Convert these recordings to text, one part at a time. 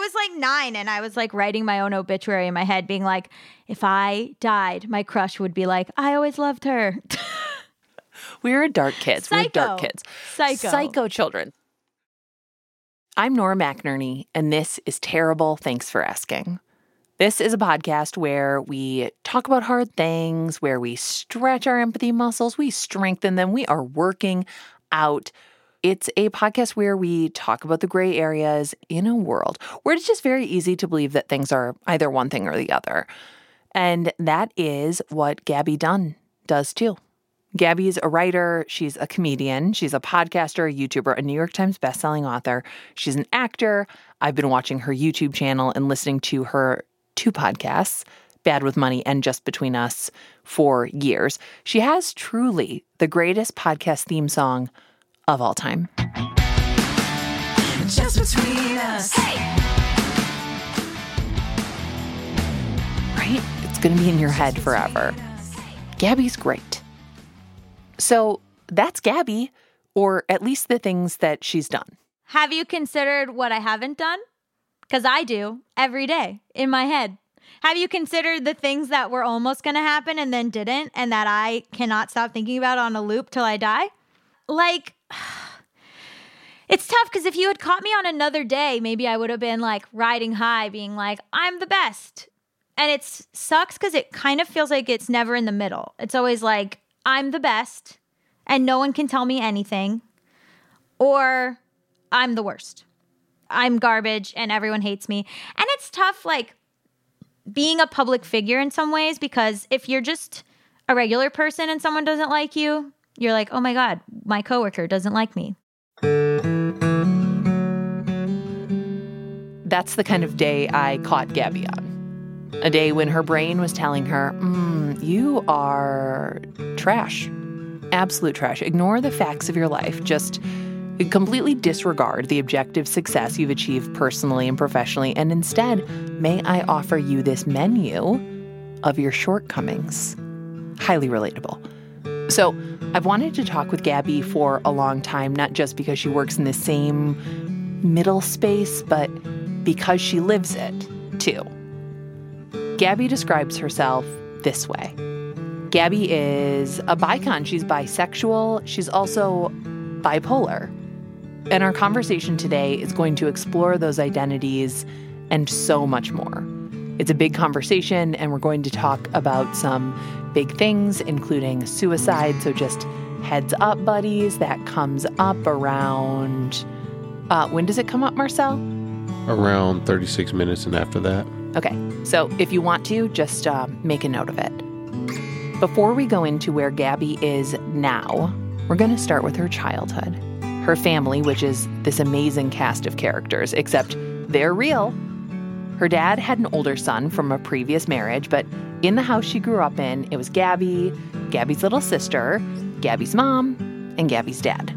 was like nine and I was like writing my own obituary in my head, being like, if I died, my crush would be like, I always loved her. We were dark kids. We were dark kids. Psycho. Psycho children. I'm Nora McInerney, and this is Terrible Thanks for Asking. This is a podcast where we talk about hard things, where we stretch our empathy muscles, we strengthen them, we are working out. It's a podcast where we talk about the gray areas in a world where it's just very easy to believe that things are either one thing or the other. And that is what Gabby Dunn does too. Gabby's a writer, she's a comedian, she's a podcaster, a YouTuber, a New York Times bestselling author. She's an actor. I've been watching her YouTube channel and listening to her two podcasts, Bad with Money and Just Between Us, for years. She has truly the greatest podcast theme song of all time. Just between us. Right? It's going to be in your head forever. Gabby's great. So that's Gabby, or at least the things that she's done. Have you considered what I haven't done? Because I do every day in my head. Have you considered the things that were almost going to happen and then didn't, and that I cannot stop thinking about on a loop till I die? Like, it's tough because if you had caught me on another day, maybe I would have been like riding high, being like, I'm the best. And it sucks because it kind of feels like it's never in the middle. It's always like, I'm the best and no one can tell me anything, or I'm the worst. I'm garbage and everyone hates me. And it's tough, like being a public figure in some ways, because if you're just a regular person and someone doesn't like you, you're like, oh my God, my coworker doesn't like me. That's the kind of day I caught Gabby on. A day when her brain was telling her, mm, You are trash. Absolute trash. Ignore the facts of your life. Just completely disregard the objective success you've achieved personally and professionally. And instead, may I offer you this menu of your shortcomings? Highly relatable. So, I've wanted to talk with Gabby for a long time, not just because she works in the same middle space, but because she lives it too. Gabby describes herself this way Gabby is a bicon. She's bisexual, she's also bipolar. And our conversation today is going to explore those identities and so much more. It's a big conversation, and we're going to talk about some big things, including suicide. So, just heads up, buddies, that comes up around. Uh, when does it come up, Marcel? Around 36 minutes and after that. Okay, so if you want to, just uh, make a note of it. Before we go into where Gabby is now, we're going to start with her childhood. Her family, which is this amazing cast of characters, except they're real. Her dad had an older son from a previous marriage, but in the house she grew up in, it was Gabby, Gabby's little sister, Gabby's mom, and Gabby's dad.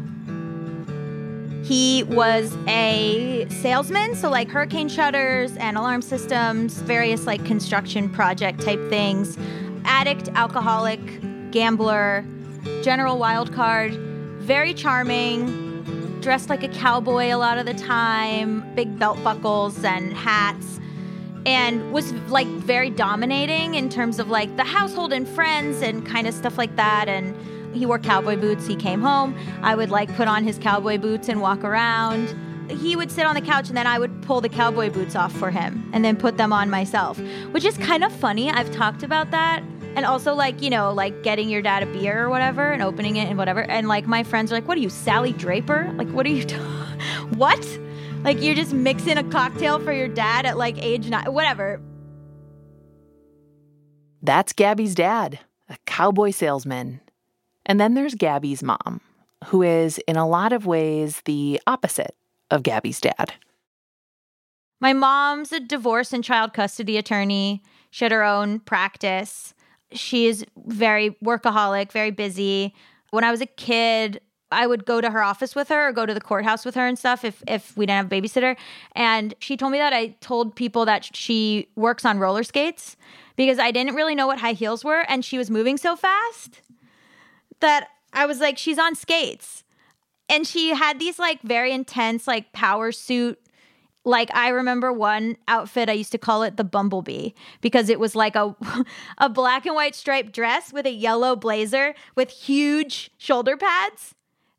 He was a salesman, so like hurricane shutters and alarm systems, various like construction project type things. Addict, alcoholic, gambler, general wild card, very charming, dressed like a cowboy a lot of the time, big belt buckles and hats. And was like very dominating in terms of like the household and friends and kind of stuff like that. And he wore cowboy boots. He came home. I would like put on his cowboy boots and walk around. He would sit on the couch and then I would pull the cowboy boots off for him and then put them on myself, which is kind of funny. I've talked about that. And also, like, you know, like getting your dad a beer or whatever and opening it and whatever. And like, my friends are like, what are you, Sally Draper? Like, what are you doing? what? Like, you're just mixing a cocktail for your dad at like age nine, whatever. That's Gabby's dad, a cowboy salesman. And then there's Gabby's mom, who is in a lot of ways the opposite of Gabby's dad. My mom's a divorce and child custody attorney. She had her own practice. She is very workaholic, very busy. When I was a kid, I would go to her office with her or go to the courthouse with her and stuff if if we didn't have a babysitter. And she told me that I told people that she works on roller skates because I didn't really know what high heels were and she was moving so fast that I was like she's on skates. And she had these like very intense like power suit Like I remember one outfit I used to call it the bumblebee because it was like a a black and white striped dress with a yellow blazer with huge shoulder pads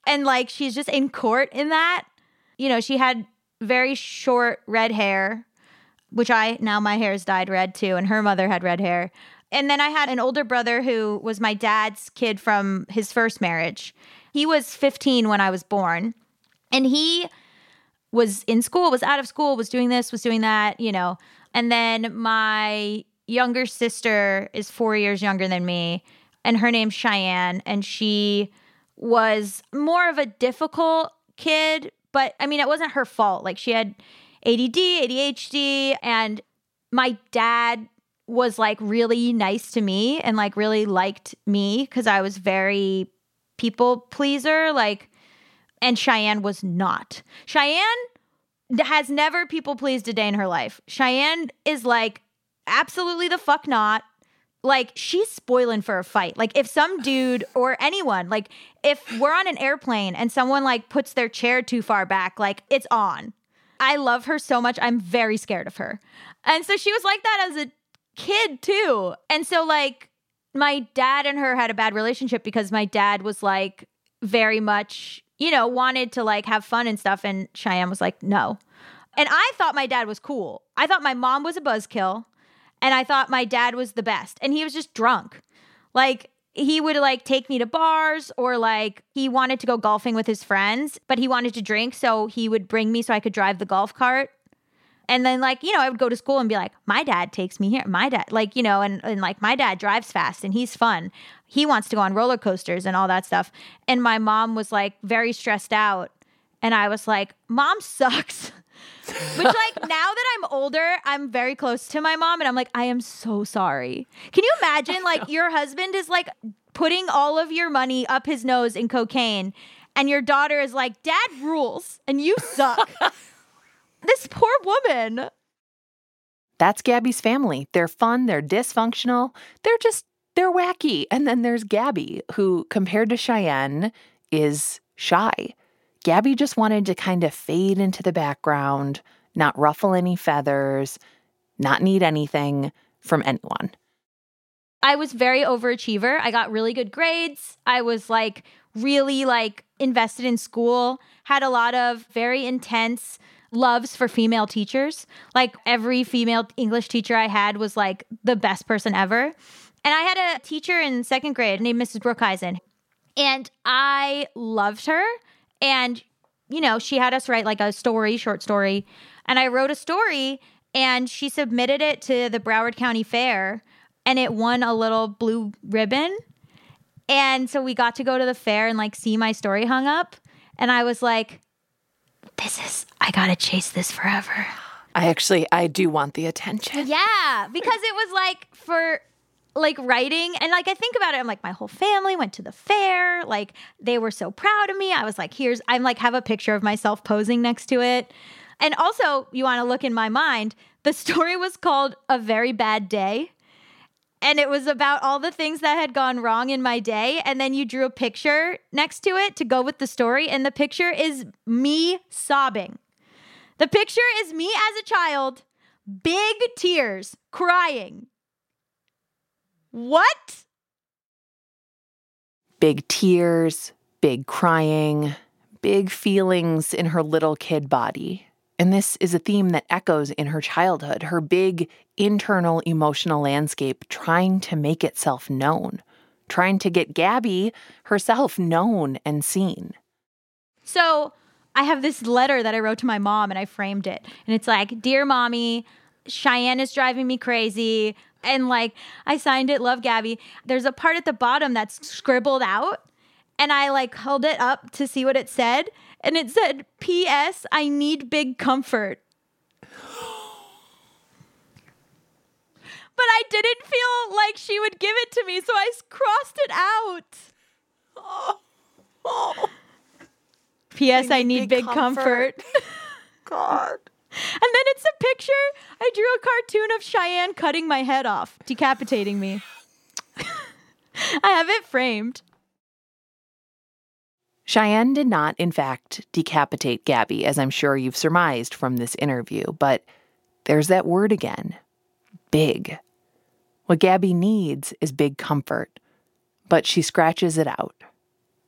and like she's just in court in that. You know, she had very short red hair, which I now my hair is dyed red too and her mother had red hair. And then I had an older brother who was my dad's kid from his first marriage. He was 15 when I was born. And he was in school, was out of school, was doing this, was doing that, you know. And then my younger sister is four years younger than me, and her name's Cheyenne, and she was more of a difficult kid, but I mean, it wasn't her fault. Like, she had ADD, ADHD, and my dad was like really nice to me and like really liked me because I was very people pleaser. Like, and Cheyenne was not. Cheyenne has never people pleased a day in her life. Cheyenne is like, absolutely the fuck not. Like, she's spoiling for a fight. Like, if some dude or anyone, like, if we're on an airplane and someone like puts their chair too far back, like, it's on. I love her so much. I'm very scared of her. And so she was like that as a kid, too. And so, like, my dad and her had a bad relationship because my dad was like very much you know, wanted to like have fun and stuff. And Cheyenne was like, no. And I thought my dad was cool. I thought my mom was a buzzkill and I thought my dad was the best. And he was just drunk. Like, he would like take me to bars or like he wanted to go golfing with his friends, but he wanted to drink. So he would bring me so I could drive the golf cart. And then like, you know, I would go to school and be like, my dad takes me here. My dad, like, you know, and, and like my dad drives fast and he's fun. He wants to go on roller coasters and all that stuff. And my mom was like very stressed out. And I was like, mom sucks. Which, like, now that I'm older, I'm very close to my mom, and I'm like, I am so sorry. Can you imagine, like, your husband is like putting all of your money up his nose in cocaine, and your daughter is like, Dad rules, and you suck. this poor woman. That's Gabby's family. They're fun, they're dysfunctional, they're just, they're wacky. And then there's Gabby, who, compared to Cheyenne, is shy. Gabby just wanted to kind of fade into the background, not ruffle any feathers, not need anything from anyone. I was very overachiever. I got really good grades. I was like really like invested in school, had a lot of very intense loves for female teachers. Like every female English teacher I had was like the best person ever. And I had a teacher in second grade named Mrs. Brookeisen. And I loved her. And, you know, she had us write like a story, short story. And I wrote a story and she submitted it to the Broward County Fair and it won a little blue ribbon. And so we got to go to the fair and like see my story hung up. And I was like, this is, I gotta chase this forever. I actually, I do want the attention. Yeah, because it was like for like writing and like I think about it, I'm like, my whole family went to the fair. Like they were so proud of me. I was like, here's, I'm like, have a picture of myself posing next to it. And also, you want to look in my mind, the story was called A Very Bad Day. And it was about all the things that had gone wrong in my day. And then you drew a picture next to it to go with the story. And the picture is me sobbing. The picture is me as a child, big tears, crying. What? Big tears, big crying, big feelings in her little kid body. And this is a theme that echoes in her childhood, her big internal emotional landscape trying to make itself known, trying to get Gabby herself known and seen. So I have this letter that I wrote to my mom and I framed it. And it's like, Dear mommy, Cheyenne is driving me crazy. And like, I signed it, Love Gabby. There's a part at the bottom that's scribbled out. And I like held it up to see what it said and it said, P.S. I need big comfort. but I didn't feel like she would give it to me, so I crossed it out. Oh. oh. P.S. I, I need, big, big comfort. comfort. God. And then it's a picture. I drew a cartoon of Cheyenne cutting my head off, decapitating me. I have it framed. Cheyenne did not, in fact, decapitate Gabby, as I'm sure you've surmised from this interview, but there's that word again big. What Gabby needs is big comfort, but she scratches it out.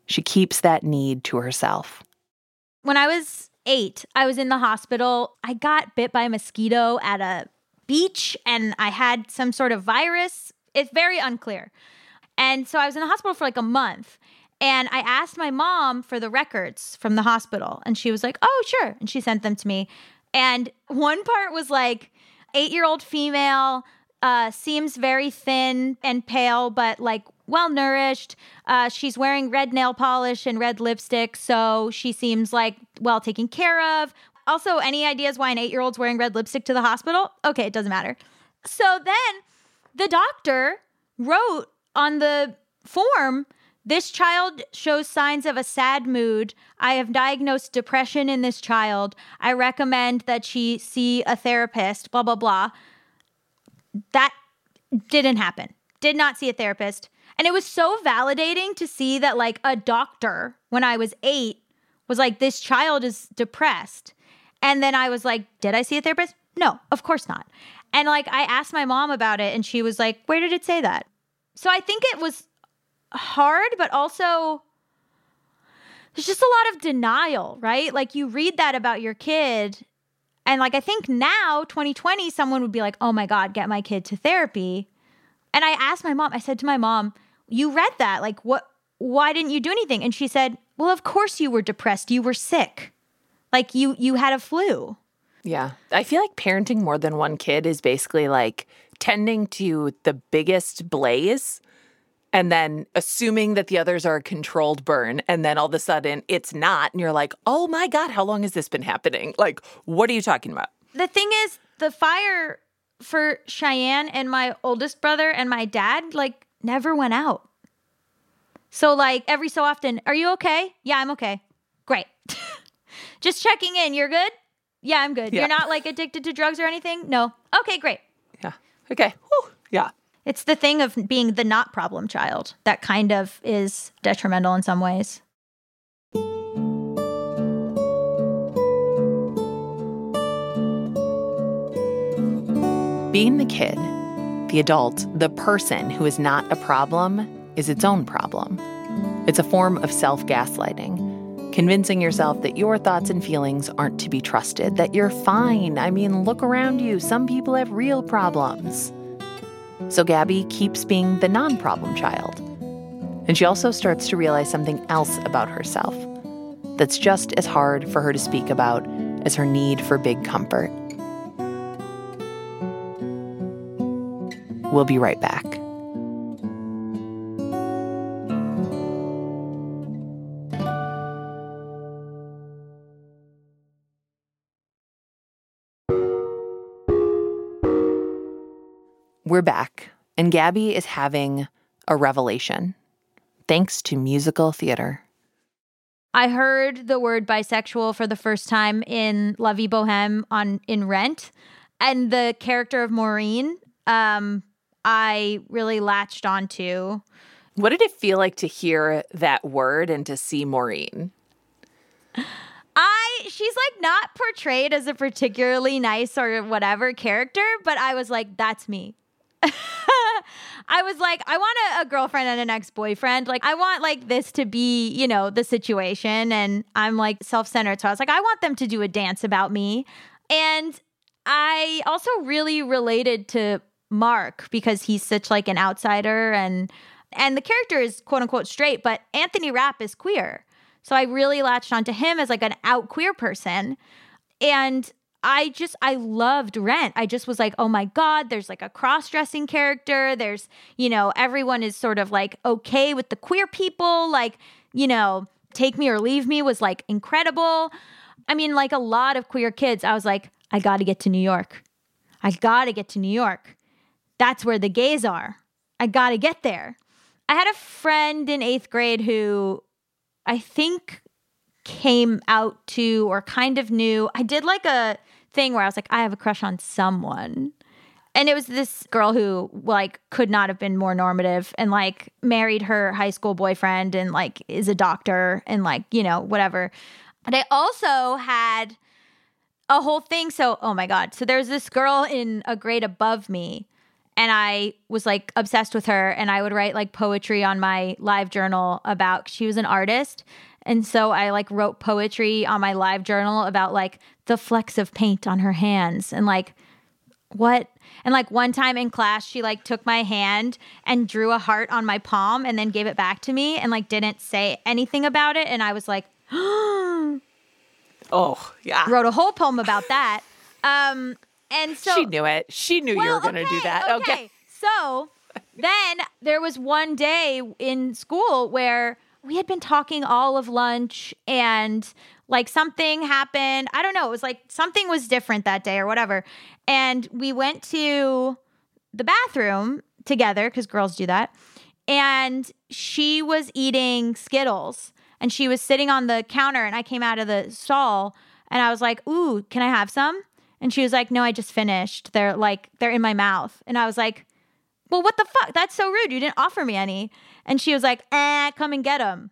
She keeps that need to herself. When I was eight, I was in the hospital. I got bit by a mosquito at a beach and I had some sort of virus. It's very unclear. And so I was in the hospital for like a month. And I asked my mom for the records from the hospital. And she was like, oh, sure. And she sent them to me. And one part was like, eight year old female, uh, seems very thin and pale, but like well nourished. Uh, she's wearing red nail polish and red lipstick, so she seems like well taken care of. Also, any ideas why an eight year old's wearing red lipstick to the hospital? Okay, it doesn't matter. So then the doctor wrote on the form this child shows signs of a sad mood. I have diagnosed depression in this child. I recommend that she see a therapist, blah, blah, blah. That didn't happen. Did not see a therapist. And it was so validating to see that, like, a doctor when I was eight was like, this child is depressed. And then I was like, did I see a therapist? No, of course not. And like, I asked my mom about it, and she was like, where did it say that? So I think it was hard, but also there's just a lot of denial, right? Like you read that about your kid. And like I think now, 2020, someone would be like, oh my God, get my kid to therapy. And I asked my mom, I said to my mom, you read that. Like, what why didn't you do anything? And she said, Well, of course you were depressed. You were sick. Like you you had a flu. Yeah. I feel like parenting more than one kid is basically like tending to the biggest blaze and then assuming that the others are a controlled burn and then all of a sudden it's not and you're like oh my god how long has this been happening like what are you talking about the thing is the fire for cheyenne and my oldest brother and my dad like never went out. So like every so often are you okay? Yeah i'm okay. Great. Just checking in. You're good? Yeah i'm good. Yeah. you're not like addicted to drugs or anything? No. Okay great. Yeah. Okay. Whew. yeah. It's the thing of being the not problem child that kind of is detrimental in some ways. Being the kid, the adult, the person who is not a problem is its own problem. It's a form of self gaslighting, convincing yourself that your thoughts and feelings aren't to be trusted, that you're fine. I mean, look around you. Some people have real problems. So Gabby keeps being the non problem child. And she also starts to realize something else about herself that's just as hard for her to speak about as her need for big comfort. We'll be right back. We're back, and Gabby is having a revelation thanks to musical theater. I heard the word bisexual for the first time in La Vie Boheme on in Rent, and the character of Maureen, um, I really latched onto. What did it feel like to hear that word and to see Maureen? I she's like not portrayed as a particularly nice or whatever character, but I was like, that's me. I was like, I want a, a girlfriend and an ex boyfriend. Like, I want like this to be, you know, the situation. And I'm like self centered. So I was like, I want them to do a dance about me. And I also really related to Mark because he's such like an outsider and and the character is quote unquote straight, but Anthony Rapp is queer. So I really latched onto him as like an out queer person. And I just I loved Rent. I just was like, "Oh my god, there's like a cross-dressing character. There's, you know, everyone is sort of like okay with the queer people. Like, you know, Take Me or Leave Me was like incredible. I mean, like a lot of queer kids, I was like, I got to get to New York. I got to get to New York. That's where the gays are. I got to get there. I had a friend in 8th grade who I think came out to or kind of knew. I did like a thing where I was like, I have a crush on someone. And it was this girl who like could not have been more normative and like married her high school boyfriend and like is a doctor and like, you know, whatever. But I also had a whole thing. So, oh my God. So there's this girl in a grade above me and I was like obsessed with her and I would write like poetry on my live journal about she was an artist. And so I like wrote poetry on my live journal about like the flecks of paint on her hands and like what and like one time in class she like took my hand and drew a heart on my palm and then gave it back to me and like didn't say anything about it. And I was like Oh, yeah. wrote a whole poem about that. Um and so she knew it. She knew you were going to do okay, that. Okay. So then there was one day in school where we had been talking all of lunch and like something happened. I don't know. It was like something was different that day or whatever. And we went to the bathroom together because girls do that. And she was eating Skittles and she was sitting on the counter and I came out of the stall and I was like, Ooh, can I have some? And she was like, No, I just finished. They're like, they're in my mouth. And I was like, Well, what the fuck? That's so rude. You didn't offer me any. And she was like, Eh, come and get them.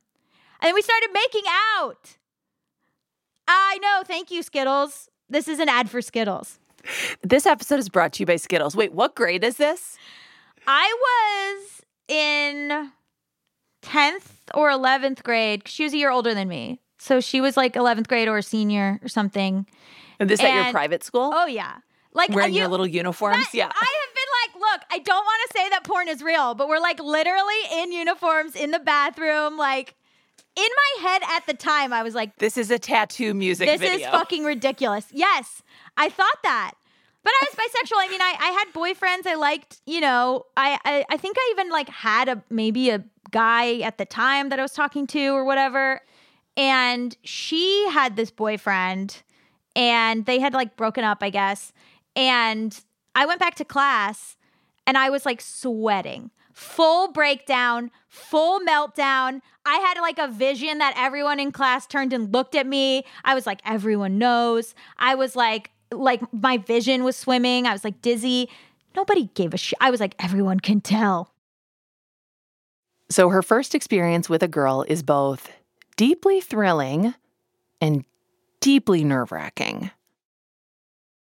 And we started making out. I know. Thank you, Skittles. This is an ad for Skittles. This episode is brought to you by Skittles. Wait, what grade is this? I was in 10th or 11th grade. She was a year older than me. So she was like 11th grade or a senior or something. Is this at your private school? Oh, yeah. Like Wearing you- your little uniforms? That- yeah. I have been like, look, I don't want to say that porn is real, but we're like literally in uniforms in the bathroom. Like in my head at the time, I was like, this is a tattoo music this video. is fucking ridiculous. Yes, I thought that. But I was bisexual. I mean, I, I had boyfriends. I liked, you know, I, I I think I even like had a maybe a guy at the time that I was talking to or whatever. And she had this boyfriend and they had like broken up, I guess. And I went back to class and I was like sweating. Full breakdown, full meltdown. I had like a vision that everyone in class turned and looked at me. I was like, everyone knows. I was like, like my vision was swimming. I was like dizzy. Nobody gave a shit. I was like, everyone can tell. So her first experience with a girl is both deeply thrilling and deeply nerve wracking.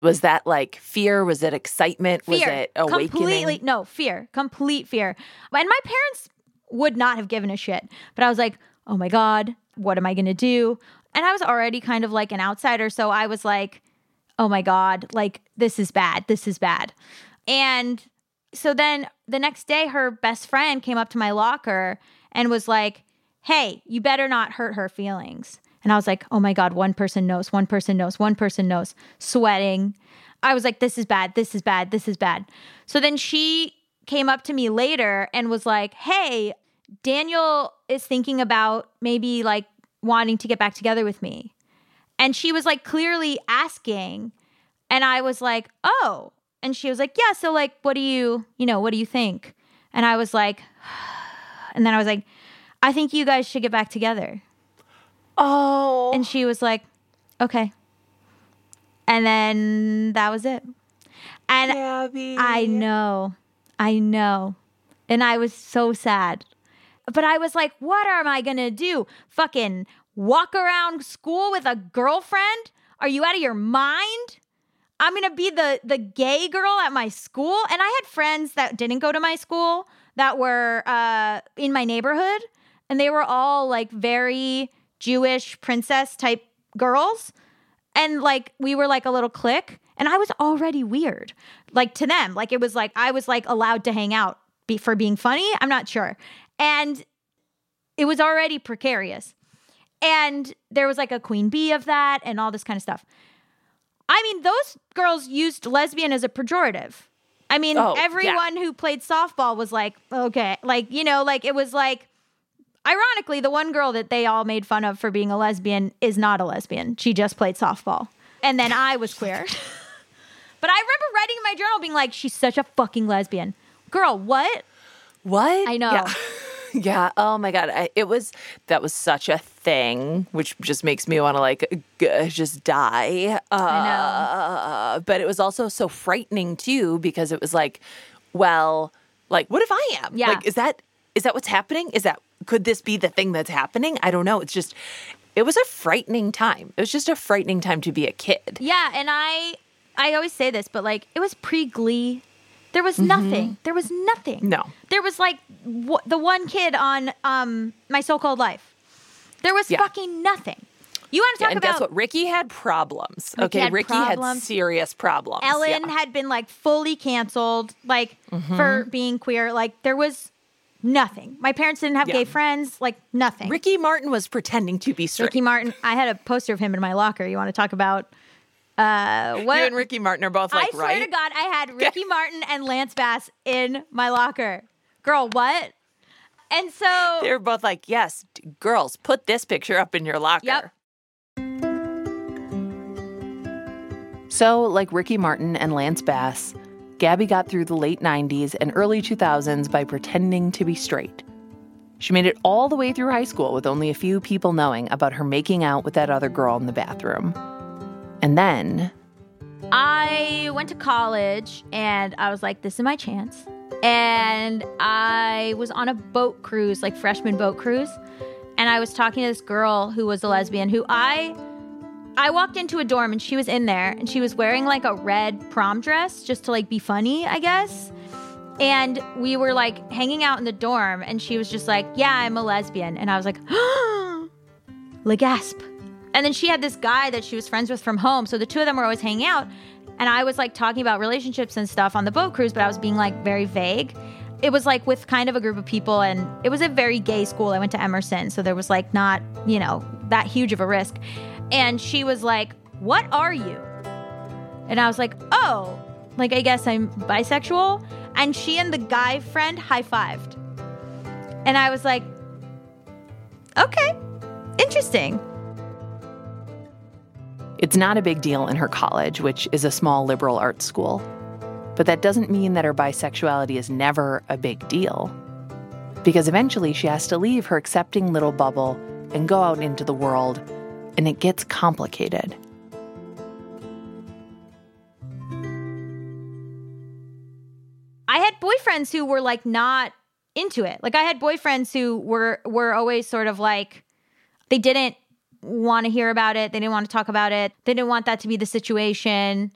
Was that like fear? Was it excitement? Was it awakening? Completely, no, fear. Complete fear. And my parents would not have given a shit. But I was like, oh my God, what am I going to do? And I was already kind of like an outsider. So I was like, oh my God, like this is bad. This is bad. And so then the next day, her best friend came up to my locker and was like, hey, you better not hurt her feelings. And I was like, oh my God, one person knows, one person knows, one person knows, sweating. I was like, this is bad, this is bad, this is bad. So then she came up to me later and was like, hey, Daniel is thinking about maybe like wanting to get back together with me. And she was like clearly asking. And I was like, oh. And she was like, yeah, so like, what do you, you know, what do you think? And I was like, and then I was like, I think you guys should get back together. Oh. And she was like, okay. And then that was it. And Gabby. I know, I know. And I was so sad. But I was like, what am I going to do? Fucking walk around school with a girlfriend? Are you out of your mind? I'm going to be the the gay girl at my school and I had friends that didn't go to my school that were uh in my neighborhood and they were all like very Jewish princess type girls. And like we were like a little clique. And i was already weird like to them. Like it was like i was like allowed to hang out be, for being funny. I'm not sure. And it was already precarious. And there was like a queen bee of that and all this kind of stuff. I mean those girls used lesbian as a pejorative. I mean Oh, yeah. everyone who played softball was like okay like you know like it was like Ironically, the one girl that they all made fun of for being a lesbian is not a lesbian. She just played softball. And then I was queer. but I remember writing in my journal being like, she's such a fucking lesbian. Girl, what? What? I know. Yeah. yeah. Oh my God. I, it was, that was such a thing, which just makes me want to like g- just die. Uh, I know. But it was also so frightening too because it was like, well, like what if I am? Yeah. Like, is that is that what's happening? Is that could this be the thing that's happening? I don't know. It's just it was a frightening time. It was just a frightening time to be a kid. Yeah, and I I always say this, but like it was pre Glee. There was nothing. There was nothing. Mm-hmm. No. There was like w- the one kid on um my so-called life. There was Yeah. fucking nothing. You want to talk Yeah, and about guess what? Ricky had problems. Ricky okay, had Ricky had problems. serious problems. Ellen Yeah. Mm-hmm. had been like fully canceled, like for being queer. Like there was nothing. My parents didn't have Yeah. gay friends. Like nothing. Ricky Martin was pretending to be straight. Ricky Martin. I had a poster of him in my locker. You want to talk about uh, what? you and Ricky Martin are both like, right. I swear right? to God, I had Ricky Martin and Lance Bass in my locker. Girl, what? And so They were both like, yes, d- girls, put this picture up in your locker. Yep. So, like Ricky Martin and Lance Bass, Gabby got through the late 90s and early 2000s by pretending to be straight. She made it all the way through high school with only a few people knowing about her making out with that other girl in the bathroom. And then, I went to college and I was like, this is my chance. And I was on a boat cruise, like freshman boat cruise. And I was talking to this girl who was a lesbian who I I walked into a dorm and she was in there and she was wearing like a red prom dress just to like be funny, I guess. And we were like hanging out in the dorm and she was just like, "Yeah, I'm a lesbian." And I was like, "Le gasp." And then she had this guy that she was friends with from home. So the two of them were always hanging out. And I was like talking about relationships and stuff on the boat cruise, but I was being like very vague. It was like with kind of a group of people, and it was a very gay school. I went to Emerson, so there was like not, you know, that huge of a risk. And she was like, What are you? And I was like, Oh, like I guess I'm bisexual. And she and the guy friend high fived. And I was like, Okay, interesting. it's not a big deal in her college, which is a small liberal arts school. But that doesn't mean that her bisexuality is never a big deal. Because eventually she has to leave her accepting little bubble and go out into the world, and it gets complicated. I had boyfriends who were like not into it. Like I had boyfriends who were were always sort of like they didn't want to hear about it. They didn't want to talk about it. They didn't want that to be the situation.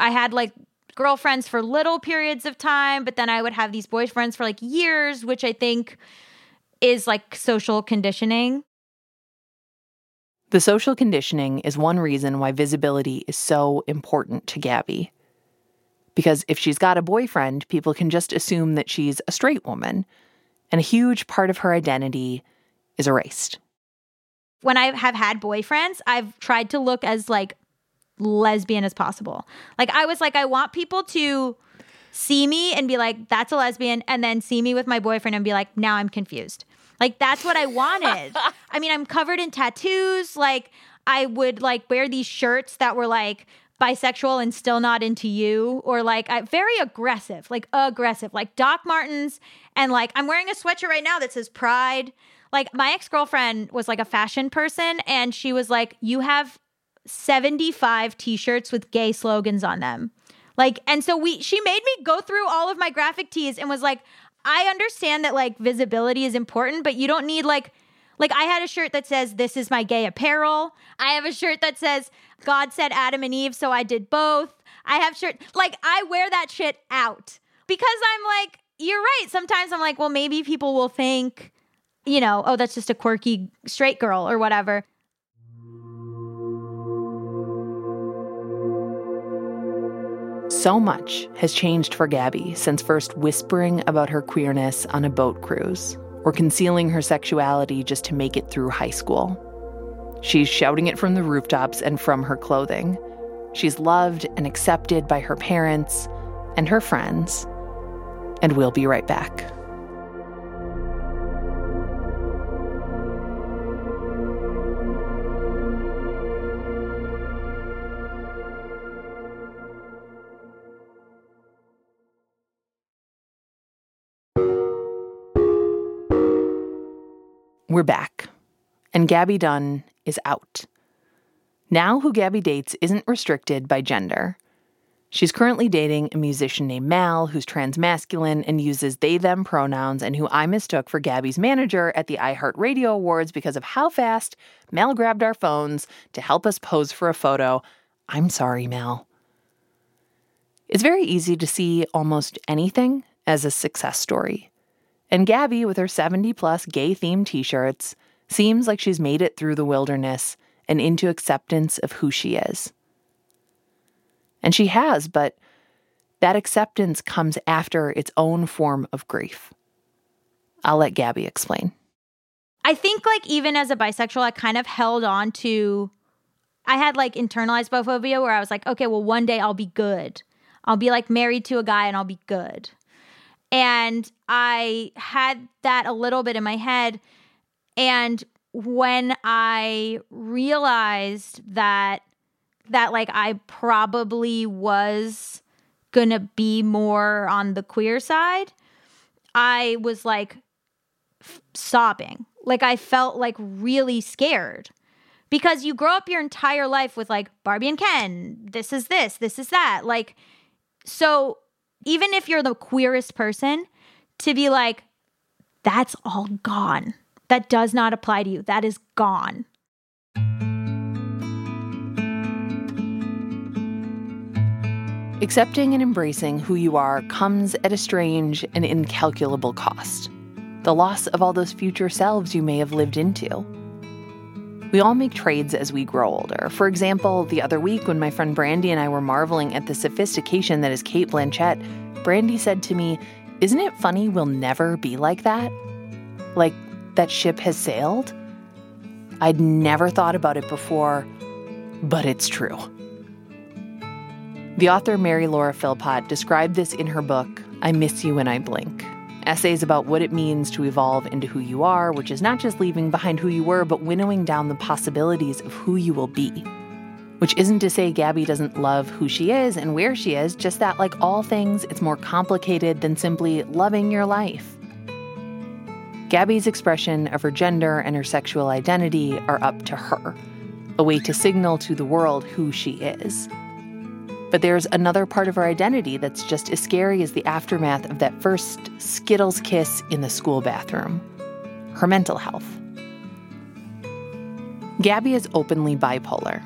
I had like girlfriends for little periods of time, but then I would have these boyfriends for like years, which I think is like social conditioning. The social conditioning is one reason why visibility is so important to Gabby. Because if she's got a boyfriend, people can just assume that she's a straight woman, and a huge part of her identity is erased. when I have had boyfriends, I've tried to look as like lesbian as possible. Like I was like, I want people to see me and be like, that's a lesbian, and then see me with my boyfriend and be like, now I'm confused. Like that's what I wanted. I mean, I'm covered in tattoos. Like I would like wear these shirts that were like bisexual and still not into you, or like I, very aggressive, like aggressive, like Doc Martens, and like I'm wearing a sweatshirt right now that says Pride. Like my ex girlfriend was like a fashion person, and she was like, "You have 75 t-shirts with gay slogans on them." Like, and so we, she made me go through all of my graphic tees and was like, "I understand that like visibility is important, but you don't need like." Like I had a shirt that says this is my gay apparel. I have a shirt that says God said Adam and Eve, so I did both. I have shirt like I wear that shit out because I'm like, you're right. Sometimes I'm like, well, maybe people will think, you know, oh, that's just a quirky straight girl or whatever. So much has changed for Gabby since first whispering about her queerness on a boat cruise or concealing her sexuality just to make it through high school. She's shouting it from the rooftops and from her clothing. She's loved and accepted by her parents and her friends. And we'll be right back. We're back. And Gabby Dunn is out. Now, who Gabby dates isn't restricted by gender. She's currently dating a musician named Mal who's transmasculine and uses they them pronouns and who I mistook for Gabby's manager at the iHeartRadio Awards because of how fast Mal grabbed our phones to help us pose for a photo. I'm sorry, Mal. It's very easy to see almost anything as a success story. And Gabby, with her 70 plus gay themed t shirts, seems like she's made it through the wilderness and into acceptance of who she is. And she has, but that acceptance comes after its own form of grief. I'll let Gabby explain. I think, like, even as a bisexual, I kind of held on to, I had like internalized biphobia where I was like, okay, well, one day I'll be good. I'll be like married to a guy and I'll be good. And I had that a little bit in my head. And when I realized that that like I probably was gonna be more on the queer side, I was like f- sobbing. Like I felt like really scared because you grow up your entire life with like Barbie and Ken, this is this, this is that. Like, so even if you're the queerest person, to be like, that's all gone. That does not apply to you. That is gone. Accepting and embracing who you are comes at a strange and incalculable cost the loss of all those future selves you may have lived into. We all make trades as we grow older. For example, the other week when my friend Brandy and I were marveling at the sophistication that is Cate Blanchett, Brandy said to me, Isn't it funny we'll never be like that? Like that ship has sailed? I'd never thought about it before, but it's true. The author Mary Laura Philpott described this in her book, I Miss You When I Blink. Essays about what it means to evolve into who you are, which is not just leaving behind who you were, but winnowing down the possibilities of who you will be. Which isn't to say Gabby doesn't love who she is and where she is, just that, like all things, it's more complicated than simply loving your life. Gabby's expression of her gender and her sexual identity are up to her, a way to signal to the world who she is. But there's another part of her identity that's just as scary as the aftermath of that first Skittles kiss in the school bathroom her mental health. Gabby is openly bipolar.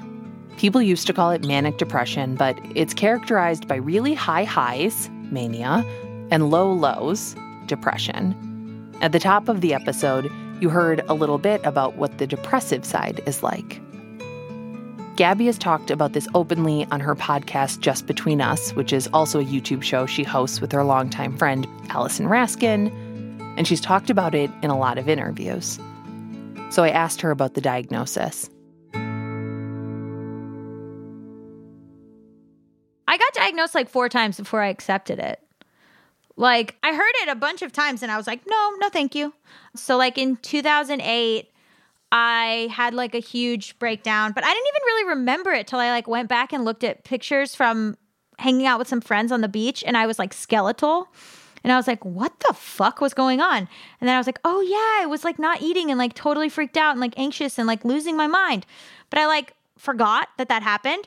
People used to call it manic depression, but it's characterized by really high highs, mania, and low lows, depression. At the top of the episode, you heard a little bit about what the depressive side is like. Gabby has talked about this openly on her podcast, Just Between Us, which is also a YouTube show she hosts with her longtime friend, Allison Raskin, and she's talked about it in a lot of interviews. So I asked her about the diagnosis. I got diagnosed like four times before I accepted it. Like, I heard it a bunch of times and I was like, no, no, thank you. So, like, in 2008, I had like a huge breakdown, but I didn't even really remember it till I like went back and looked at pictures from hanging out with some friends on the beach and I was like skeletal. And I was like, what the fuck was going on? And then I was like, oh yeah, I was like not eating and like totally freaked out and like anxious and like losing my mind. But I like forgot that that happened.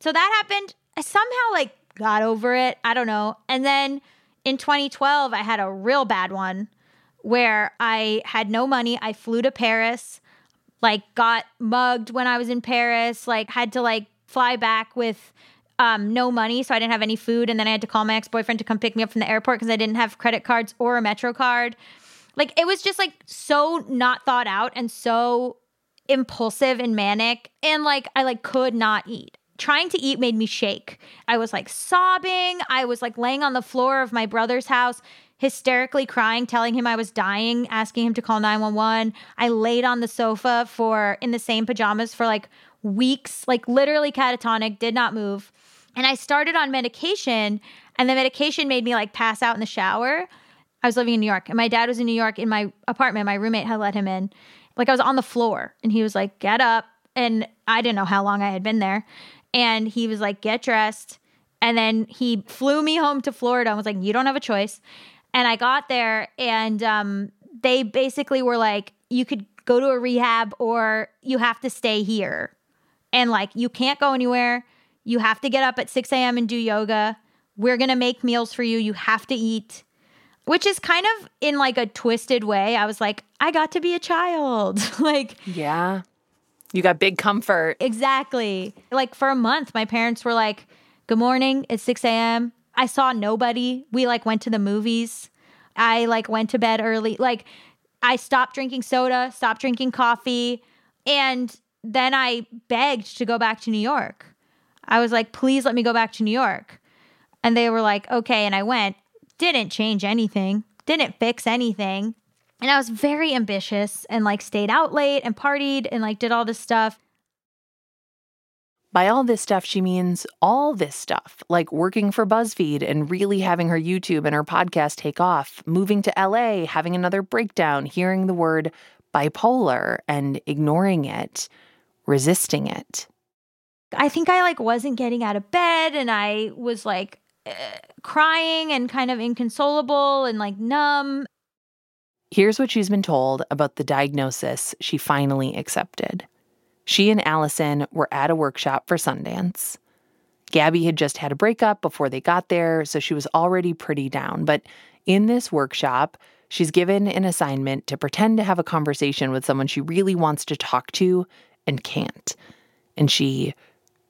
So that happened. I somehow like got over it. I don't know. And then in 2012, I had a real bad one where I had no money. I flew to Paris, like got mugged when I was in Paris, like had to like fly back with um, no money, so I didn't have any food, and then I had to call my ex boyfriend to come pick me up from the airport because I didn't have credit cards or a Metro card. Like it was just like so not thought out and so impulsive and manic, and like I like could not eat. Trying to eat made me shake. I was like sobbing. I was like laying on the floor of my brother's house hysterically crying, telling him I was dying, asking him to call 911. I laid on the sofa for in the same pajamas for like weeks, like literally catatonic, did not move. And I started on medication, and the medication made me like pass out in the shower. I was living in New York, and my dad was in New York in my apartment. My roommate had let him in. Like I was on the floor, and he was like, Get up. And I didn't know how long I had been there. And he was like, Get dressed. And then he flew me home to Florida and was like, You don't have a choice. And I got there and um, they basically were like, you could go to a rehab or you have to stay here. And like, you can't go anywhere. You have to get up at 6 a.m. and do yoga. We're going to make meals for you. You have to eat, which is kind of in like a twisted way. I was like, I got to be a child. like, Yeah. You got big comfort. Exactly. Like for a month, my parents were like, Good morning, it's 6 a.m. I saw nobody. We like went to the movies. I like went to bed early. Like I stopped drinking soda, stopped drinking coffee. And then I begged to go back to New York. I was like, please let me go back to New York. And they were like, okay. And I went, didn't change anything, didn't fix anything. And I was very ambitious and like stayed out late and partied and like did all this stuff. By all this stuff, she means all this stuff, like working for BuzzFeed and really having her YouTube and her podcast take off, moving to LA, having another breakdown, hearing the word bipolar and ignoring it, resisting it. I think I like wasn't getting out of bed and I was like uh, crying and kind of inconsolable and like numb. Here's what she's been told about the diagnosis she finally accepted. She and Allison were at a workshop for Sundance. Gabby had just had a breakup before they got there, so she was already pretty down. But in this workshop, she's given an assignment to pretend to have a conversation with someone she really wants to talk to and can't. And she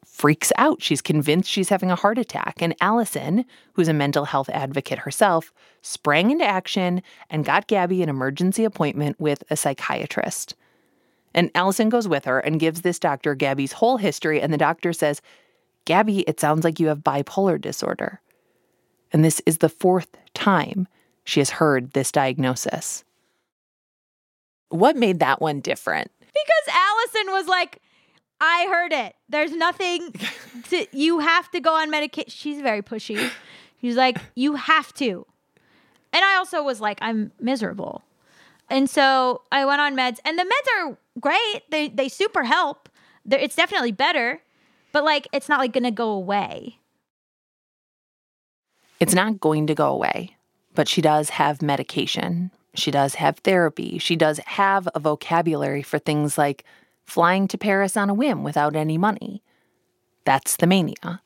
freaks out. She's convinced she's having a heart attack. And Allison, who's a mental health advocate herself, sprang into action and got Gabby an emergency appointment with a psychiatrist. And Allison goes with her and gives this doctor Gabby's whole history. And the doctor says, Gabby, it sounds like you have bipolar disorder. And this is the fourth time she has heard this diagnosis. What made that one different? Because Allison was like, I heard it. There's nothing to, you have to go on medication. She's very pushy. She's like, you have to. And I also was like, I'm miserable. And so I went on meds, and the meds are great. They they super help. They're, it's definitely better, but like it's not like gonna go away. It's not going to go away, but she does have medication. She does have therapy. She does have a vocabulary for things like flying to Paris on a whim without any money. That's the mania.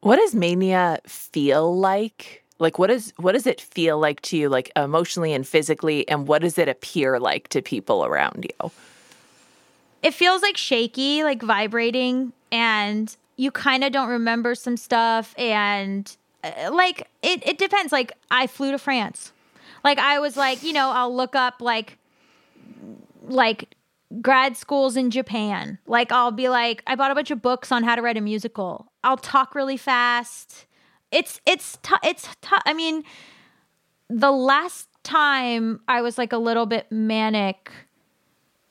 What does mania feel like? Like what is what does it feel like to you like emotionally and physically and what does it appear like to people around you? It feels like shaky, like vibrating, and you kind of don't remember some stuff. And uh, like it, it depends. Like I flew to France. Like I was like, you know, I'll look up like like grad schools in Japan. Like I'll be like, I bought a bunch of books on how to write a musical. I'll talk really fast. It's it's t- it's t- I mean, the last time I was like a little bit manic,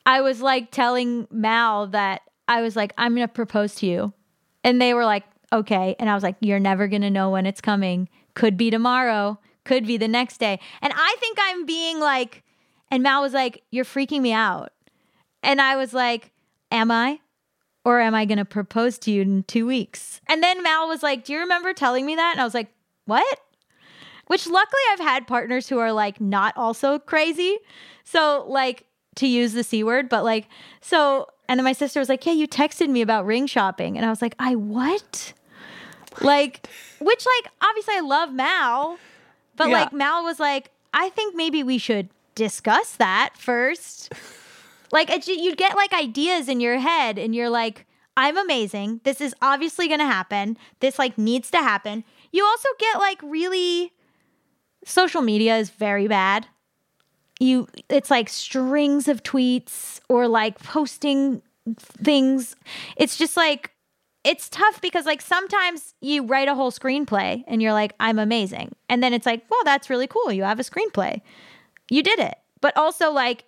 I was like telling Mal that I was like, I'm gonna propose to you, and they were like, okay, and I was like, you're never gonna know when it's coming. Could be tomorrow. Could be the next day. And I think I'm being like, and Mal was like, you're freaking me out. And I was like, Am I? Or am I going to propose to you in two weeks? And then Mal was like, Do you remember telling me that? And I was like, What? Which luckily I've had partners who are like not also crazy. So, like, to use the C word, but like, so, and then my sister was like, Yeah, you texted me about ring shopping. And I was like, I what? Like, which, like, obviously I love Mal, but Yeah. like, Mal was like, I think maybe we should discuss that first. Like it, you'd get like ideas in your head, and you're like, "I'm amazing. This is obviously going to happen. This like needs to happen." You also get like really. Social media is very bad. You, it's like strings of tweets or like posting things. It's just like it's tough because like sometimes you write a whole screenplay and you're like, I'm amazing. And then it's like, well, that's really cool. You have a screenplay. You did it. But also like,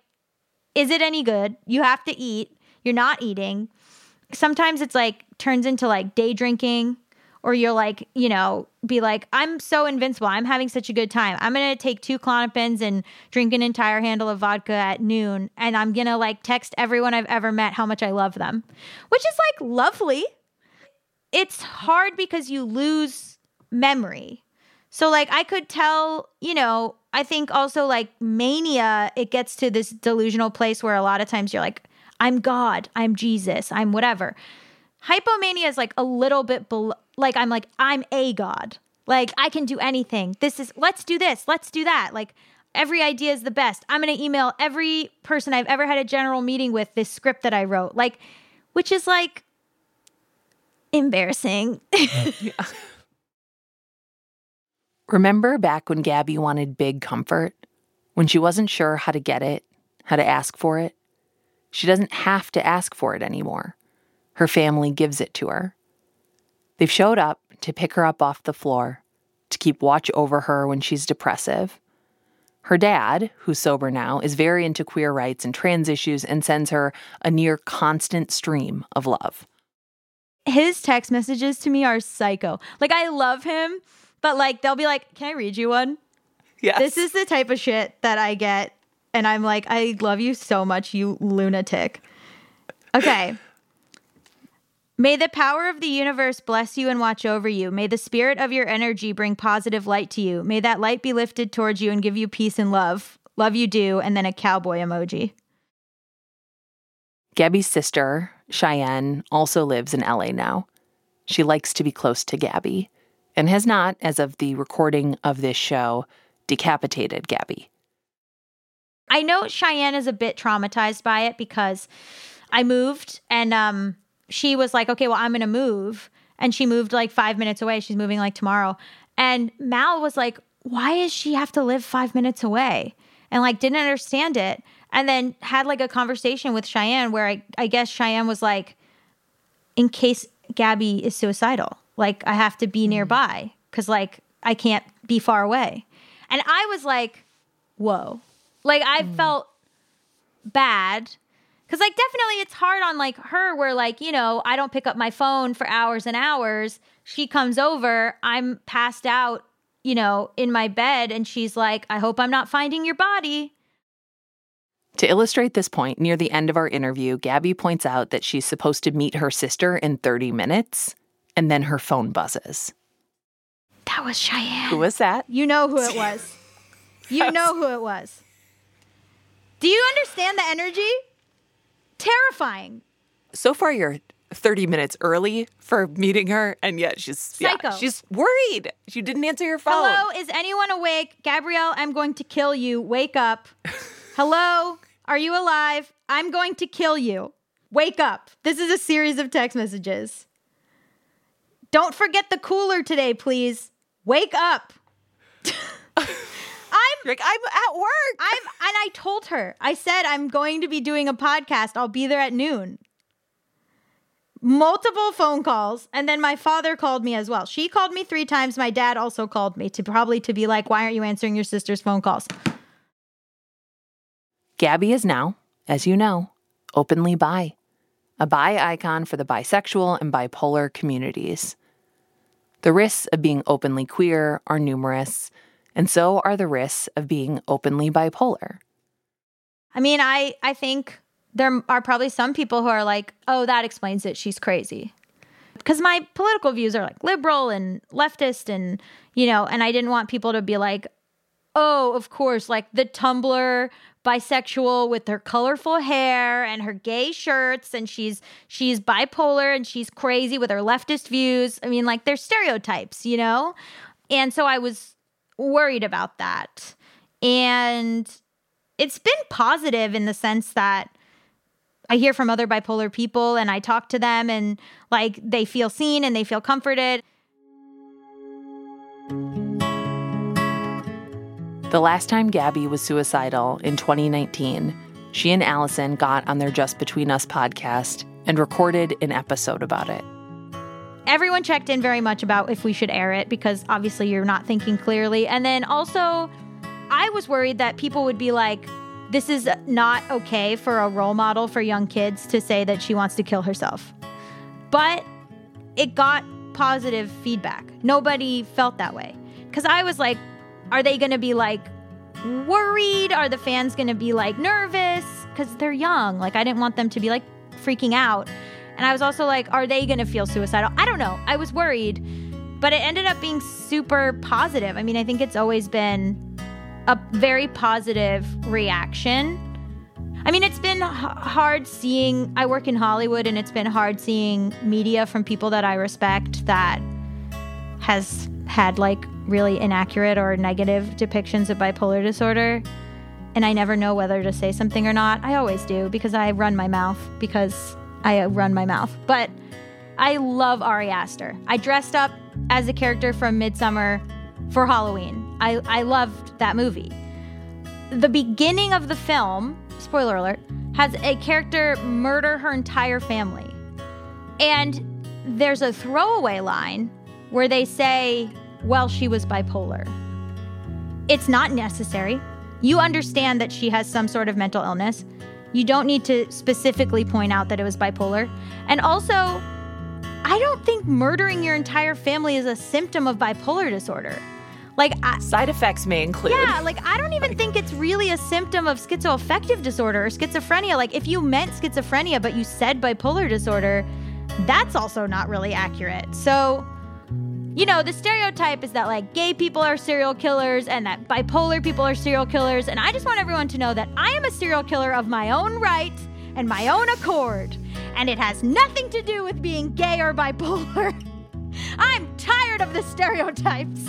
is it any good? You have to eat. You're not eating. Sometimes it's like turns into like day drinking or you're like, you know, be like, I'm so invincible. I'm having such a good time. I'm going to take two Klonopins and drink an entire handle of vodka at noon. And I'm going to like text everyone I've ever met how much I love them, which is like lovely it's hard because you lose memory. So like I could tell, you know, I think also like mania, it gets to this delusional place where a lot of times you're like, I'm God, I'm Jesus, I'm whatever. Hypomania is like a little bit below, like I'm like, I'm a God. Like I can do anything. This is, let's do this, let's do that. Like every idea is the best. I'm going to email every person I've ever had a general meeting with this script that I wrote. Like, which is like embarrassing. Remember back when Gabby wanted big comfort? When she wasn't sure how to get it, how to ask for it? She doesn't have to ask for it anymore. Her family gives it to her. They've showed up to pick her up off the floor, to keep watch over her when she's depressive. Her dad, who's sober now, is very into queer rights and trans issues and sends her a near constant stream of love. His text messages to me are psycho. Like, I love him, but like, they'll be like, Can I read you one? Yes. This is the type of shit that I get. And I'm like, I love you so much, you lunatic. Okay. May the power of the universe bless you and watch over you. May the spirit of your energy bring positive light to you. May that light be lifted towards you and give you peace and love. Love you do. And then a cowboy emoji. Gabby's sister, Cheyenne, also lives in LA now. She likes to be close to Gabby and has not, as of the recording of this show, decapitated Gabby. I know Cheyenne is a bit traumatized by it because I moved and um she was like, okay, well, I'm going to move. And she moved like five minutes away. She's moving like tomorrow. And Mal was like, why does she have to live five minutes away? And like didn't understand it. And then had like a conversation with Cheyenne where I, I guess Cheyenne was like, in case Gabby is suicidal, like I have to be mm. nearby because like I can't be far away. And I was like, whoa. Like I mm. felt bad Cause like definitely it's hard on like her where like, you know, I don't pick up my phone for hours and hours. She comes over, I'm passed out, you know, in my bed and she's like, I hope I'm not finding your body. To illustrate this point, near the end of our interview, Gabby points out that she's supposed to meet her sister in 30 minutes, and then her phone buzzes. That was Cheyenne. Who was that? You know who it was. You know who it was. Do you understand the energy? Terrifying. So far, you're 30 minutes early for meeting her, and yet she's yeah, Psycho. she's worried. She didn't answer your phone. Hello, is anyone awake? Gabrielle, I'm going to kill you. Wake up. Hello, are you alive? I'm going to kill you. Wake up. This is a series of text messages. Don't forget the cooler today, please. Wake up. I'm like, I'm at work. I'm and I told her. I said I'm going to be doing a podcast. I'll be there at noon. Multiple phone calls and then my father called me as well. She called me 3 times. My dad also called me to probably to be like, "Why aren't you answering your sister's phone calls?" Gabby is now, as you know, openly bi, a bi icon for the bisexual and bipolar communities. The risks of being openly queer are numerous, and so are the risks of being openly bipolar. I mean, I I think there are probably some people who are like, "Oh, that explains it. She's crazy." Because my political views are like liberal and leftist and, you know, and I didn't want people to be like, "Oh, of course, like the Tumblr bisexual with her colorful hair and her gay shirts and she's she's bipolar and she's crazy with her leftist views." I mean, like they're stereotypes, you know? And so I was worried about that. And it's been positive in the sense that I hear from other bipolar people and I talk to them and like they feel seen and they feel comforted. The last time Gabby was suicidal in 2019, she and Allison got on their Just Between Us podcast and recorded an episode about it. Everyone checked in very much about if we should air it because obviously you're not thinking clearly. And then also, I was worried that people would be like, this is not okay for a role model for young kids to say that she wants to kill herself. But it got positive feedback. Nobody felt that way. Because I was like, are they going to be like worried? Are the fans going to be like nervous? Because they're young. Like, I didn't want them to be like freaking out. And I was also like, are they going to feel suicidal? I don't know. I was worried, but it ended up being super positive. I mean, I think it's always been a very positive reaction. I mean, it's been h- hard seeing, I work in Hollywood, and it's been hard seeing media from people that I respect that has had like really inaccurate or negative depictions of bipolar disorder. And I never know whether to say something or not. I always do because I run my mouth because I uh, run my mouth. But I love Ari Aster. I dressed up as a character from Midsommar for Halloween. I, I loved that movie. The beginning of the film, spoiler alert, has a character murder her entire family. And there's a throwaway line where they say, well, she was bipolar. It's not necessary. You understand that she has some sort of mental illness. You don't need to specifically point out that it was bipolar. And also, I don't think murdering your entire family is a symptom of bipolar disorder. Like I, side effects may include. Yeah, like I don't even think it's really a symptom of schizoaffective disorder or schizophrenia. Like if you meant schizophrenia but you said bipolar disorder, that's also not really accurate. So you know, the stereotype is that like gay people are serial killers and that bipolar people are serial killers. And I just want everyone to know that I am a serial killer of my own right and my own accord. And it has nothing to do with being gay or bipolar. I'm tired of the stereotypes.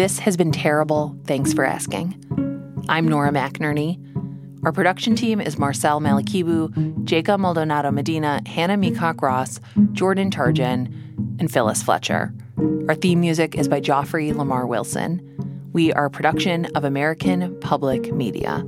This has been terrible. Thanks for asking. I'm Nora McInerny. Our production team is Marcel Malekebu, Jacob Maldonado Medina, Hannah Meacock Ross, Jordan Turgeon, and Phyllis Fletcher. Our theme music is by Joffrey Lamar Wilson. We are a production of American Public Media.